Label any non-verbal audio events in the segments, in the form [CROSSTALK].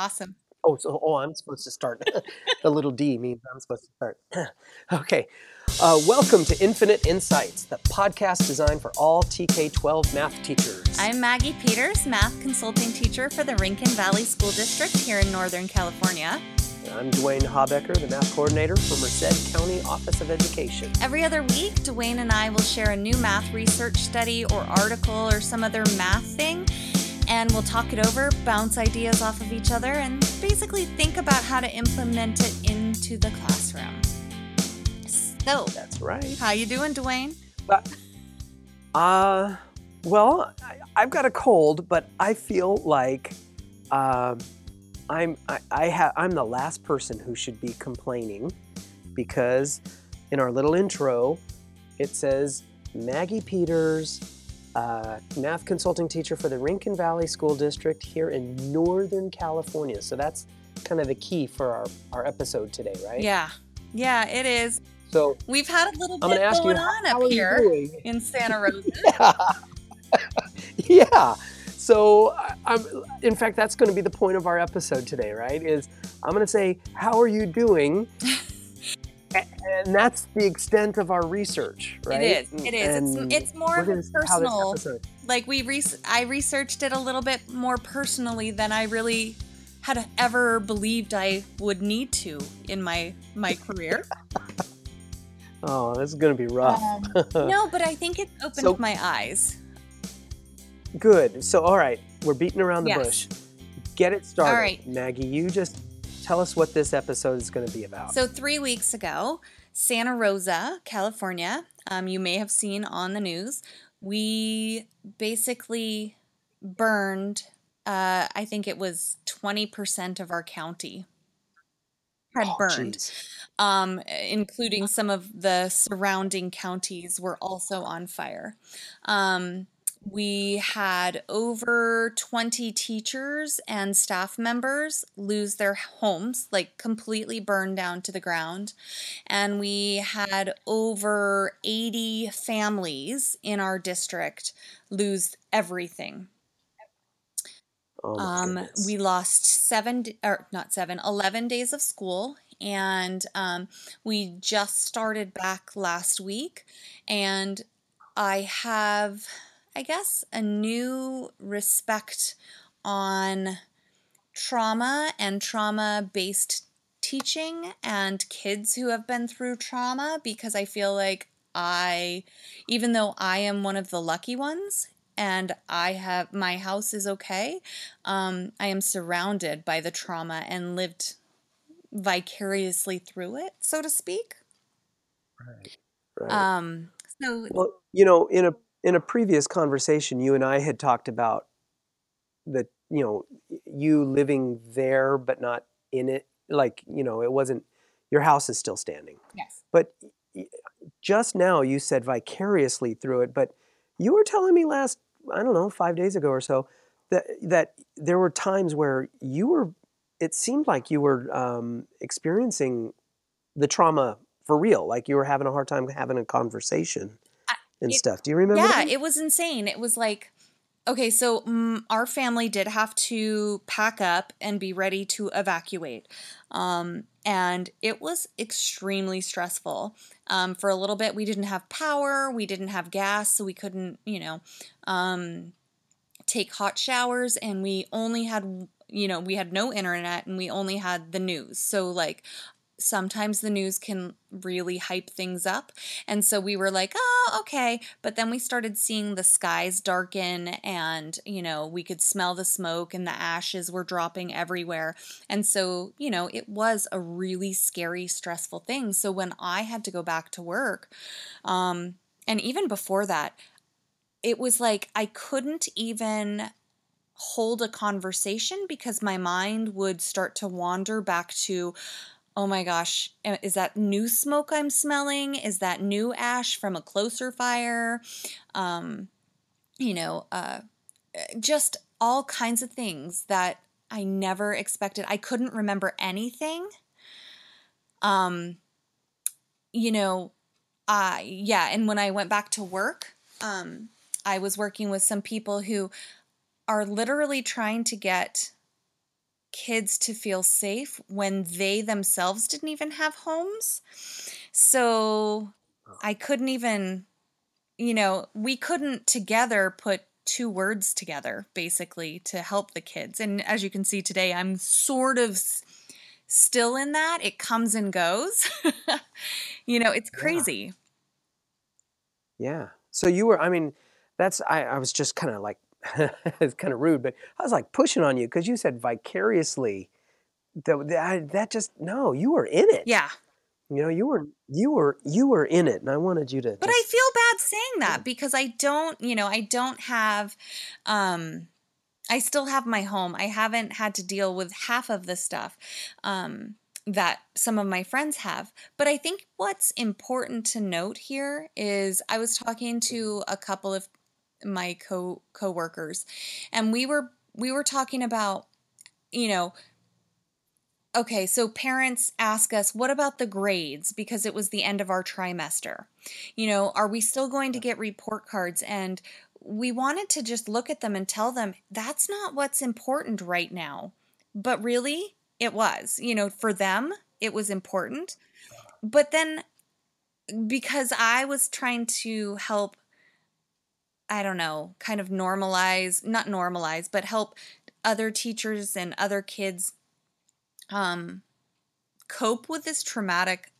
Awesome. Oh, so oh, I'm supposed to start. [LAUGHS] the little D means I'm supposed to start. [CLEARS THROAT] okay. Uh, welcome to Infinite Insights, the podcast designed for all TK12 math teachers. I'm Maggie Peters, math consulting teacher for the Rincon Valley School District here in Northern California. I'm Dwayne Habecker, the math coordinator for Merced County Office of Education. Every other week, Dwayne and I will share a new math research study or article or some other math thing, and we'll talk it over, bounce ideas off of each other, and basically think about how to implement it into the classroom. So, That's right. how you doing, Dwayne? Uh, well, I, I've got a cold, but I feel like um, I'm I, I ha- I'm the last person who should be complaining because in our little intro it says Maggie Peters, uh, math consulting teacher for the Rincon Valley School District here in Northern California. So that's kind of the key for our, our episode today, right? Yeah. Yeah, it is. So We've had a little bit going to ask going you, on up here in Santa [LAUGHS] Rosa. Yeah. yeah. So I'm in fact that's going to be the point of our episode today, right? Is I'm going to say how are you doing? [LAUGHS] And that's the extent of our research, right? It is. It is. It's, it's more of a gonna see how this personal. Like we, re- I researched it a little bit more personally than I really had ever believed I would need to in my my career. [LAUGHS] Oh, this is going to be rough. Um, [LAUGHS] no, but I think it opened So- my eyes. Good. So all right, we're beating around the Yes. bush. Get it started, right. Maggie. You just tell us what this episode is going to be about. So three weeks ago, Santa Rosa, California, um, you may have seen on the news, we basically burned. Uh, I think it was twenty percent of our county had Oh, burned. um, including some of the surrounding counties were also on fire. Um, we had over 20 teachers and staff members lose their homes, like completely burned down to the ground. And we had over 80 families in our district lose everything. Oh Um, we lost seven, or not seven, 11 days of school. And um, we just started back last week. And I have, I guess, a new respect on trauma and trauma based teaching and kids who have been through trauma because I feel like I, even though I am one of the lucky ones and I have my house is okay, um, I am surrounded by the trauma and lived vicariously through it, so to speak. Right. Right. Um, so Well, you know, in a in a previous conversation, you and I had talked about the you know you living there but not in it. Like you know, it wasn't your house is still standing, yes, but just now you said vicariously through it. But you were telling me last I don't know five days ago or so that that there were times where you were. It seemed like you were um, experiencing the trauma for real, like you were having a hard time having a conversation and it- stuff. Do you remember? yeah, that? it was insane. It was like, okay, so mm, our family did have to pack up and be ready to evacuate. Um, and it was extremely stressful. Um, for a little bit, we didn't have power, we didn't have gas, so we couldn't, you know, um, take hot showers, and we only had, you know, we had no internet and we only had the news. So, like, sometimes the news can really hype things up. And so we were like, oh, okay. But then we started seeing the skies darken and, you know, we could smell the smoke and the ashes were dropping everywhere. And so, you know, it was a really scary, stressful thing. So when I had to go back to work, um, and even before that, it was like I couldn't even hold a conversation because my mind would start to wander back to oh my gosh, is that new smoke I'm smelling? Is that new ash from a closer fire? Um, you know, uh, just all kinds of things that I never expected. I couldn't remember anything. Um, you know, I yeah, and when I went back to work, um, I was working with some people who are literally trying to get kids to feel safe when they themselves didn't even have homes. So oh. I couldn't even, you know, we couldn't together put two words together basically to help the kids. And as you can see today, I'm sort of s- still in that. It comes and goes. [LAUGHS] you know, it's Yeah. crazy. Yeah. So you were, I mean, that's, I, I was just kind of like, [LAUGHS] it's kind of rude, but I was like pushing on you because you said vicariously. That, that, that just, no, you were in it. Yeah. You know, you were, you were, you were in it. And I wanted you to But I feel bad saying that because I don't, you know, I don't have um I still have my home. I haven't had to deal with half of the stuff um that some of my friends have. But I think what's important to note here is I was talking to a couple of my co coworkers. And we were we were talking about you know okay so parents ask us what about the grades? Because it was the end of our trimester. You know are we still going to get report cards? And we wanted to just look at them and tell them that's not what's important right now. But really it was. You know for them it was important. But then because i was trying to help I don't know, kind of normalize, not normalize, but help other teachers and other kids um, cope with this traumatic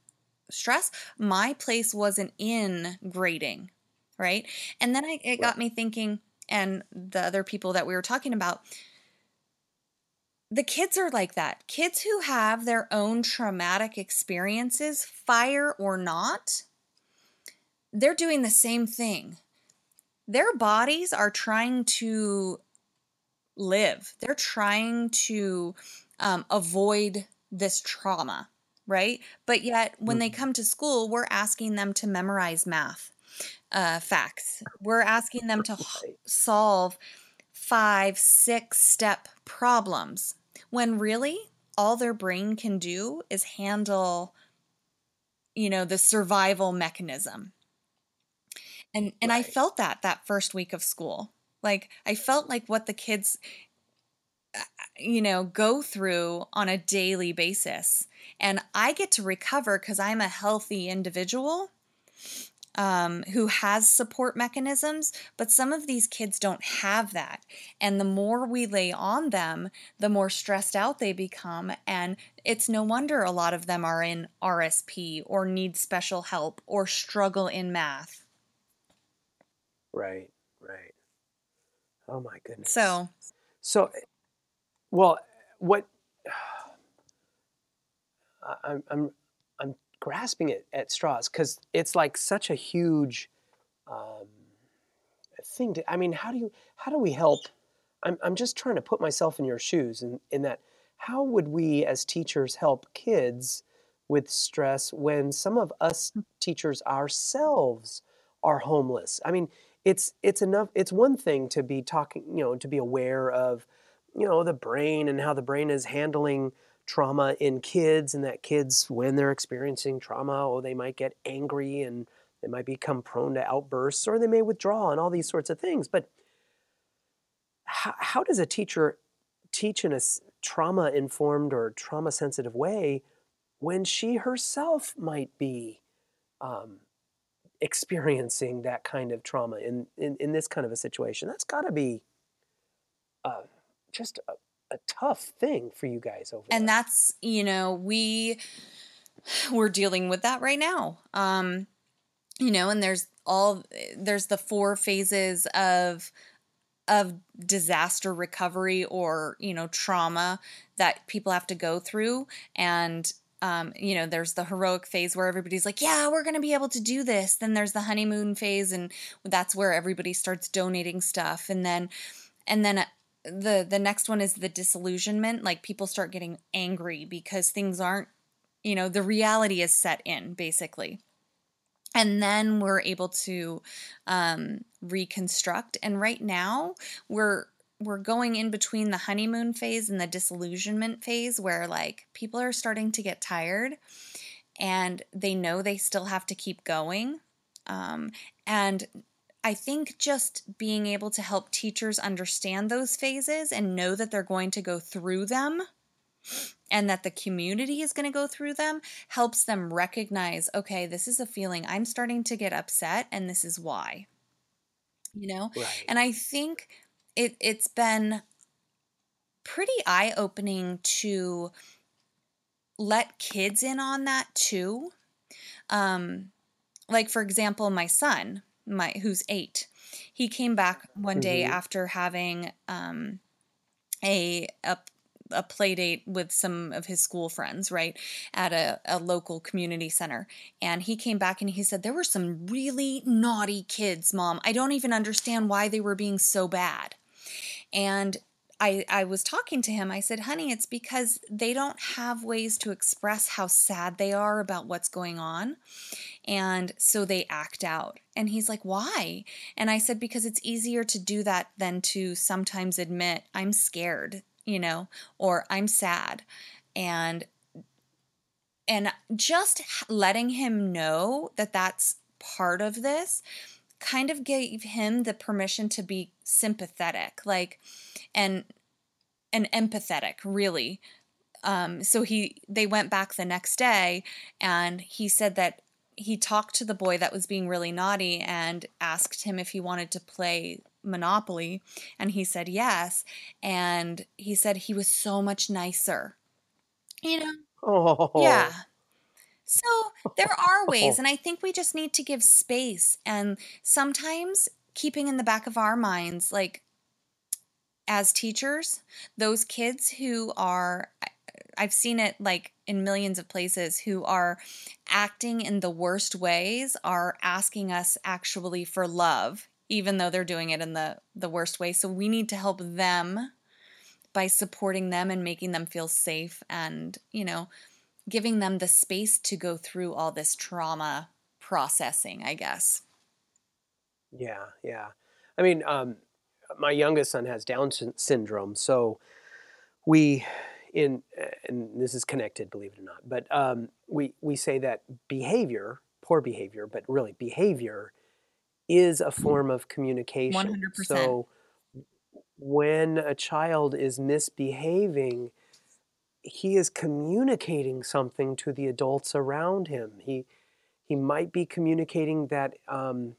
stress. My place wasn't in grading, right? And then I, it got me thinking, and the other people that we were talking about, the kids are like that. Kids who have their own traumatic experiences, fire or not, they're doing the same thing their bodies are trying to live. They're trying to um, avoid this trauma, right? But yet, when they come to school, we're asking them to memorize math uh, facts. We're asking them to h- solve five, six step problems when really all their brain can do is handle, you know, the survival mechanism and and I felt that that first week of school. Like I felt like what the kids uh, you know go through on a daily basis. And I get to recover cuz I'm a healthy individual um, who has support mechanisms, but some of these kids don't have that. And the more we lay on them, the more stressed out they become. And it's no wonder a lot of them are in RSP or need special help or struggle in math. Right, right. Oh my goodness. So, So, well, what [SIGHS] I- I'm I'm I'm grasping it at straws because it's like such a huge um, thing. To, I mean, how do you how do we help? I'm I'm just trying to put myself in your shoes, in in that how would we as teachers help kids with stress when some of us teachers ourselves are homeless? I mean, it's it's enough. It's one thing to be talking, you know, to be aware of you know the brain and how the brain is handling trauma in kids and that kids when they're experiencing trauma oh they might get angry and they might become prone to outbursts or they may withdraw and all these sorts of things but how, how does a teacher teach in a trauma informed or trauma sensitive way when she herself might be um, experiencing that kind of trauma in, in, in this kind of a situation that's got to be uh, just a, a tough thing for you guys over and there. And that's, you know, we [SIGHS] we're dealing with that right now. Um, you know, and there's all there's the four phases of of disaster recovery or, you know, trauma that people have to go through and um, you know, there's the heroic phase where everybody's like, yeah, we're going to be able to do this. Then there's the honeymoon phase, and that's where everybody starts donating stuff. And then, and then uh, the the next one is the disillusionment. Like people start getting angry because things aren't, you know, the reality is set in basically. And then we're able to um, reconstruct. And right now, we're we're going in between the honeymoon phase and the disillusionment phase where like people are starting to get tired and they know they still have to keep going um, and i think just being able to help teachers understand those phases and know that they're going to go through them and that the community is going to go through them helps them recognize okay, this is a feeling. I'm starting to get upset, and this is why. You know? Right. And I think it, it's been pretty eye opening to let kids in on that too. Um, like, for example, my son, my who's eight, he came back one day hmm after having um, a, a a play date with some of his school friends, right, at a, a local community center. And he came back and he said, There were some really naughty kids, mom. I don't even understand why they were being so bad. And I, I was talking to him. I said, honey, it's because they don't have ways to express how sad they are about what's going on. And so they act out. And he's like, why? And I said, because it's easier to do that than to sometimes admit, I'm scared you know, or I'm sad. And and just letting him know that that's part of this kind of gave him the permission to be sympathetic like and and empathetic really um so he they went back the next day and he said that he talked to the boy that was being really naughty and asked him if he wanted to play Monopoly? And he said yes. And he said he was so much nicer. You know? Oh. Yeah. So there are ways, [LAUGHS] and I think we just need to give space. And sometimes keeping in the back of our minds, like as teachers, those kids who are, I've seen it like in millions of places, who are acting in the worst ways are asking us actually for love even though they're doing it in the the worst way. So we need to help them by supporting them and making them feel safe and, you know, giving them the space to go through all this trauma processing, I guess. Yeah, yeah. I mean, um, my youngest son has Down syndrome, so we in and this is connected, believe it or not, but um, we we say that behavior, poor behavior, but really behavior is a form of communication. 100%. So when a child is misbehaving, he is communicating something to the adults around him. He he might be communicating that um,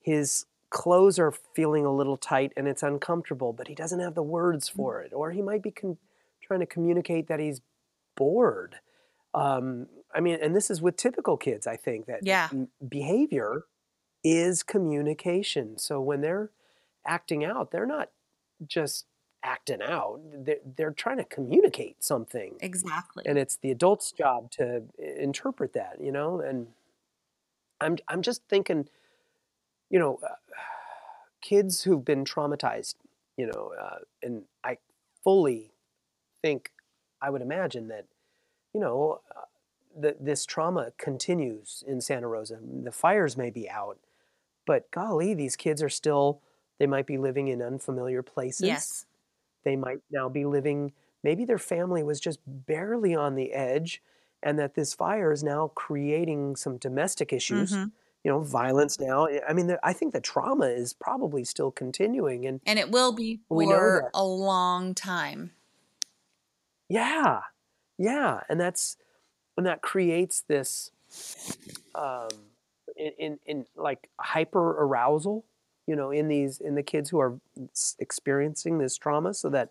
his clothes are feeling a little tight and it's uncomfortable, but he doesn't have the words Mm. for it. Or he might be con- trying to communicate that he's bored. Um, I mean, and this is with typical kids. I think that Yeah. behavior is communication. So when they're acting out, they're not just acting out. They're, they're trying to communicate something. Exactly. And it's the adult's job to interpret that, you know? And I'm, I'm just thinking, you know, uh, kids who've been traumatized, you know, uh, and I fully think, I would imagine that, you know, uh, that this trauma continues in Santa Rosa. The fires may be out, but golly, these kids are still, they might be living in unfamiliar places. yes. They might now be living, maybe their family was just barely on the edge, and that this fire is now creating some domestic issues, Mhm. you know, violence now. I mean, the, I think the trauma is probably still continuing. And And it will be for a long time. yeah, yeah. And that's, and that creates this, um, in, in, in like hyper arousal, you know, in these, in the kids who are experiencing this trauma so that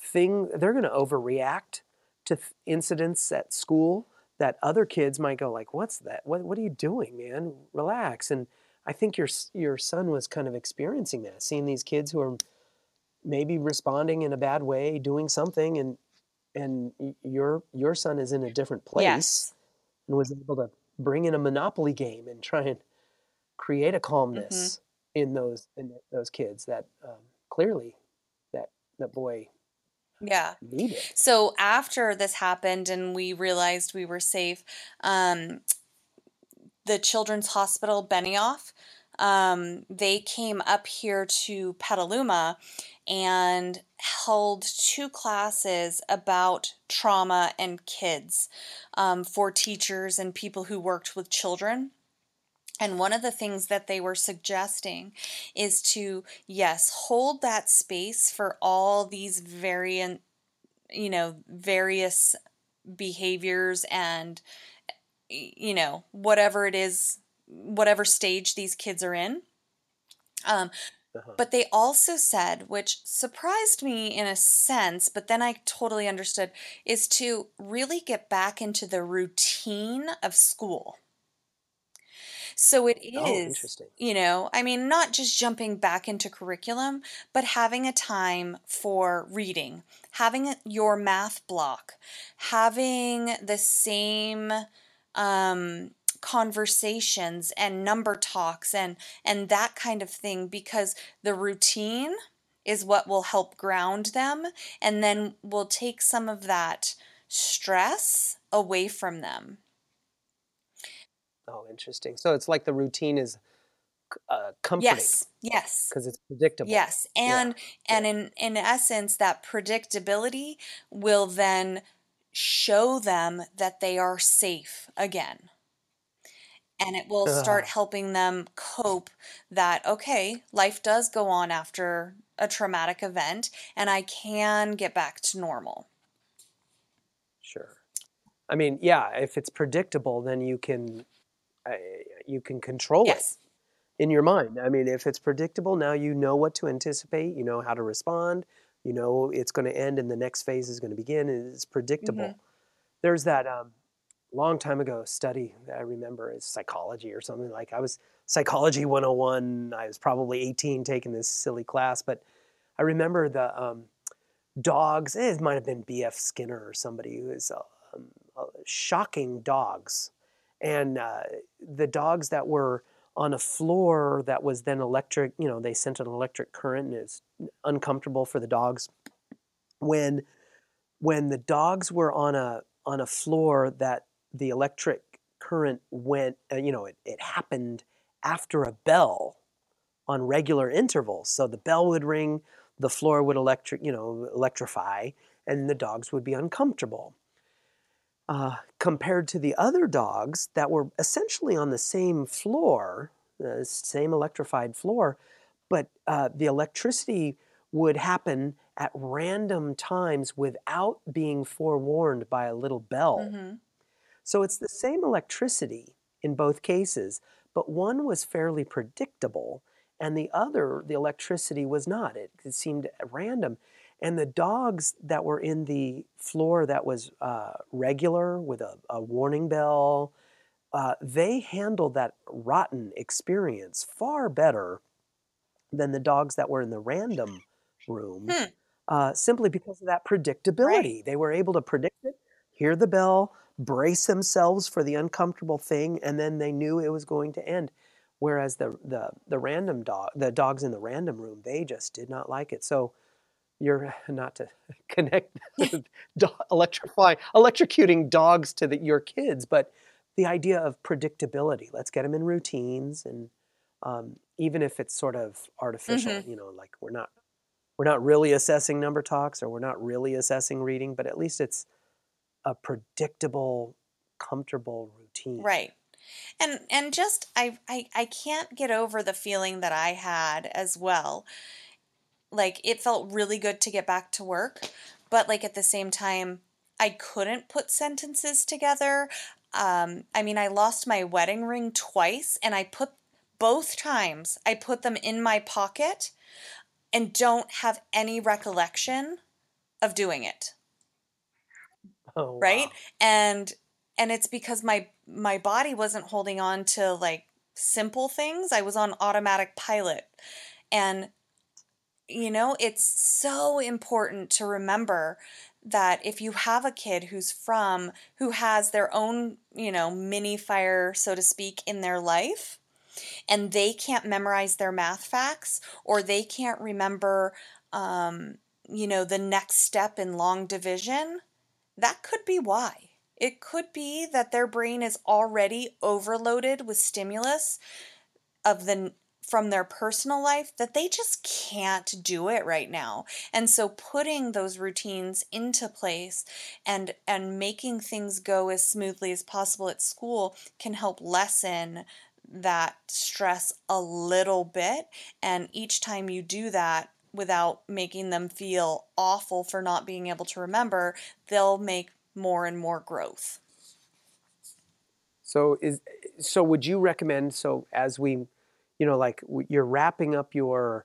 thing, they're going to overreact to th- incidents at school that other kids might go like, what's that? What, what are you doing, man? Relax. And I think your, your son was kind of experiencing that, seeing these kids who are maybe responding in a bad way, doing something and, and your, your son is in a different place Yes. and was able to bring in a monopoly game and try and create a mm-hmm. calmness in those in those kids that um, clearly that that boy Yeah. needed. So after this happened and we realized we were safe, um, the Children's Hospital Benioff, um, they came up here to Petaluma and held two classes about trauma and kids um, for teachers and people who worked with children. And one of the things that they were suggesting is to, yes, hold that space for all these variant you know, various behaviors and, you know, whatever it is, whatever stage these kids are in. Um, Uh-huh. but they also said, which surprised me in a sense, but then I totally understood, is to really get back into the routine of school. So it is, Oh, interesting. you know, I mean, not just jumping back into curriculum, but having a time for reading, having your math block, having the same um, conversations and number talks and and that kind of thing because the routine is what will help ground them and then we'll take some of that stress away from them. Oh, interesting. So it's like the routine is uh, comforting Yes, yes. because it's predictable. Yes, Yeah. and and in in essence that predictability will then show them that they are safe again. And it will start Ugh, helping them cope that okay, life does go on after a traumatic event and I can get back to normal. sure. I mean, yeah, if it's predictable, then you can you can control it in your mind. I mean, if it's predictable, now you know what to anticipate, you know how to respond, you know it's going to end and the next phase is going to begin, and it's predictable. Mhm. There's that um, long time ago study that I remember is psychology or something like I was psychology 101. I was probably 18 taking this silly class, but I remember the um, dogs. eh, It might have been B.F. Skinner or somebody who is uh, um, uh, shocking dogs, and uh, the dogs that were on a floor that was then electric. You know, they sent an electric current, and it's uncomfortable for the dogs. When when the dogs were on a on a floor that the electric current went, uh, you know, it, it happened after a bell on regular intervals. So the bell would ring, the floor would electric, you know, electrify, and the dogs would be uncomfortable. Uh, compared to the other dogs that were essentially on the same floor, the same electrified floor, but uh, the electricity would happen at random times without being forewarned by a little bell. Mhm. So it's the same electricity in both cases, but one was fairly predictable and the other, the electricity was not. It, it seemed random. And the dogs that were in the floor that was uh, regular with a, a warning bell, uh, they handled that rotten experience far better than the dogs that were in the random room Hmm. uh, simply because of that Right. predictability. They were able to predict it, hear the bell, brace themselves for the uncomfortable thing, and then they knew it was going to end. Whereas the the the random dog, the dogs in the random room, they just did not like it. So you're [LAUGHS] not to [LAUGHS] connect [LAUGHS] do- electrify electrocuting dogs to the, your kids, but the idea of predictability. Let's get them in routines, and um, even if it's sort of artificial, Mhm. you know, like we're not we're not really assessing number talks or we're not really assessing reading, but at least it's a predictable, comfortable routine. Right. And and just I I I can't get over the feeling that I had as well. Like it felt really good to get back to work, but like at the same time I couldn't put sentences together. Um I mean I lost my wedding ring twice and I put both times I put them in my pocket and don't have any recollection of doing it. Oh right wow. and and it's because my my body wasn't holding on to like simple things i was on automatic pilot and you know it's so important to remember that if you have a kid who's from who has their own you know mini fire so to speak in their life and they can't memorize their math facts or they can't remember um, you know the next step in long division that could be why. It could be that their brain is already overloaded with stimulus of the from their personal life that they just can't do it right now. And so putting those routines into place and and making things go as smoothly as possible at school can help lessen that stress a little bit and each time you do that without making them feel awful for not being able to remember, they'll make more and more growth. So is so would you recommend so as we you know like you're wrapping up your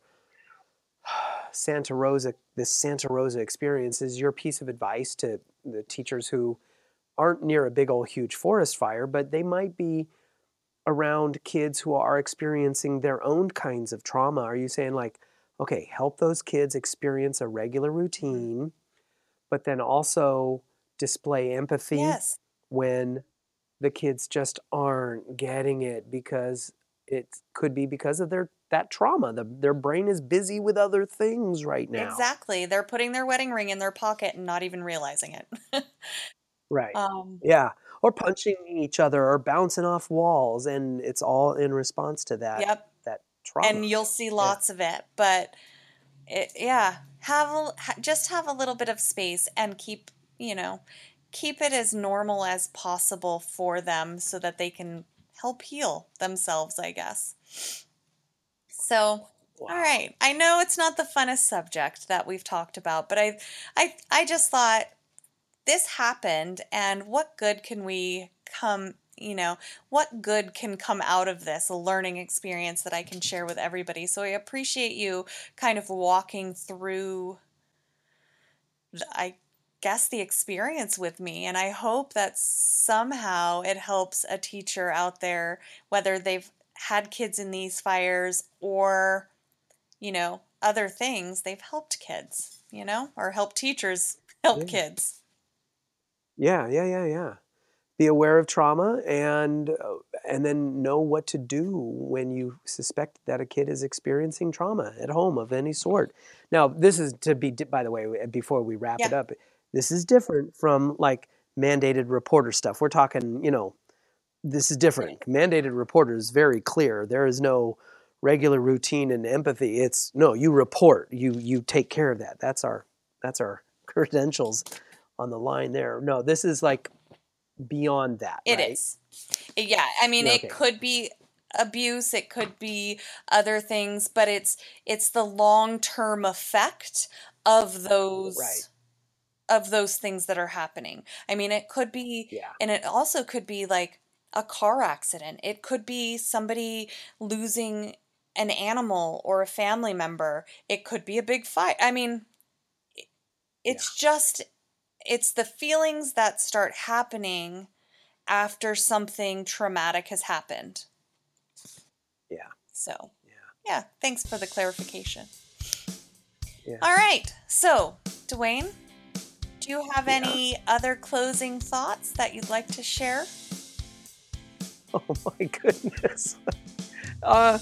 [SIGHS] Santa Rosa this Santa Rosa experience is your piece of advice to the teachers who aren't near a big old huge forest fire but they might be around kids who are experiencing their own kinds of trauma are you saying like okay help those kids experience a regular mm-hmm. routine but then also display empathy Yes. when the kids just aren't getting it because it could be because of their that trauma. The, their brain is busy with other things right now. Exactly. They're putting their wedding ring in their pocket and not even realizing it. [LAUGHS] Right. um, yeah. Or punching each other or bouncing off walls, and it's all in response to that yep. that trauma. And you'll see lots of it, but it, yeah, have a, just have a little bit of space and keep, you know, keep it as normal as possible for them so that they can help heal themselves, I guess. So, Wow. all right. I know it's not the funnest subject that we've talked about, but I I I just thought this happened and what good can we come, you know, what good can come out of this, a learning experience that I can share with everybody. So I appreciate you kind of walking through th- I guess the experience with me and I hope that somehow it helps a teacher out there whether they've had kids in these fires or you know, other things, they've helped kids, you know, or helped teachers help Yeah. kids. Yeah, yeah, yeah, yeah. Be aware of trauma and uh, and then know what to do when you suspect that a kid is experiencing trauma at home of any sort. Now, this is to be by the way before we wrap it up. This is different from like mandated reporter stuff. We're talking, you know, this is different. Mandated reporter is very clear. There is no regular routine and empathy. It's no, you report. You you take care of that. That's our that's our [LAUGHS] credentials on the line there. No, this is like beyond that. It right? is. Yeah, I mean Okay. it could be abuse, it could be other things, but it's it's the long-term effect of those Right. Of those things that are happening. I mean, it could be Yeah. and it also could be like a car accident. It could be somebody losing an animal or a family member. It could be a big fight. I mean, it's just it's the feelings that start happening after something traumatic has happened. Yeah. So, Yeah. yeah, thanks for the clarification. Yeah. All right. So, Dwayne, do you have Yeah. any other closing thoughts that you'd like to share? [LAUGHS] Oh my goodness. [LAUGHS] Uh,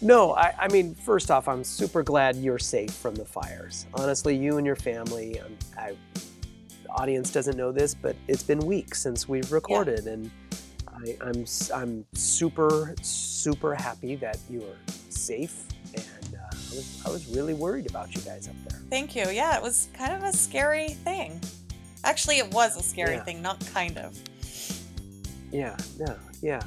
no, I, I mean, first off, I'm super glad you're safe from the fires. Honestly, you and your family. Um, I, the audience doesn't know this, but it's been weeks since we've recorded, and I, I'm I'm super super happy that you are safe. I was I was really worried about you guys up there. Thank you. Yeah, it was kind of a scary thing. Actually, it was a scary Yeah. thing, not kind of. Yeah, yeah, yeah.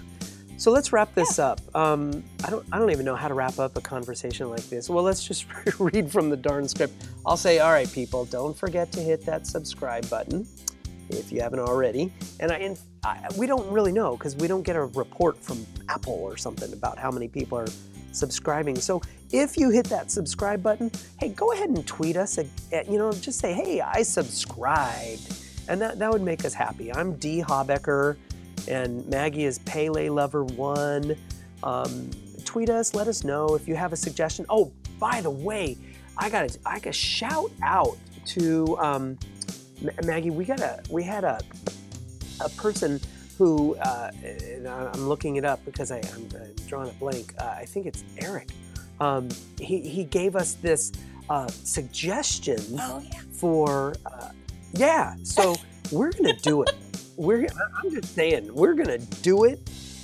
So let's wrap this up. Um, I don't, I don't even know how to wrap up a conversation like this. Well, let's just [LAUGHS] read from the darn script. I'll say, all right, people, don't forget to hit that subscribe button if you haven't already. And I, and I we don't really know because we don't get a report from Apple or something about how many people are subscribing. So if you hit that subscribe button, hey, go ahead and tweet us. At, you know, just say, hey, I subscribed, and that that would make us happy. I'm D Habecker and Maggie is Pele Lover One. Um, tweet us, let us know if you have a suggestion. Oh, by the way, I got to I got a shout out to um, Ma- Maggie. We got a we had a a person who uh, I'm looking it up because I, I'm uh, drawing a blank. Uh, I think it's Eric. Um, he he gave us this uh, suggestion Oh, yeah. for uh, yeah so [LAUGHS] we're gonna do it we're i'm just saying we're gonna do it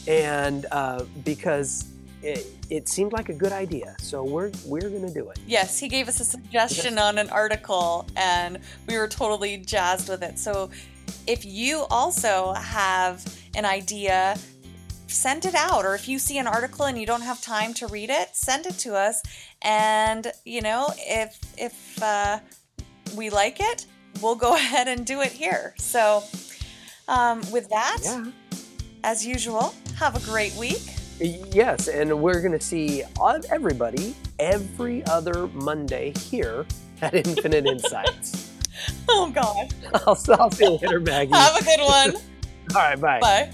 and uh, because it, it seemed like a good idea so we're we're gonna do it Yes, he gave us a suggestion on an article and we were totally jazzed with it. So if you also have an idea send it out. Or if you see an article and you don't have time to read it, send it to us. And you know, if if uh, we like it, we'll go [LAUGHS] ahead and do it here. So, um, with that, Yeah. as usual, have a great week. Yes, and we're going to see everybody every other Monday here at Infinite [LAUGHS] Insights. Oh, God. [LAUGHS] I'll, I'll see you later, Maggie. Have a good one. [LAUGHS] All right, bye. Bye.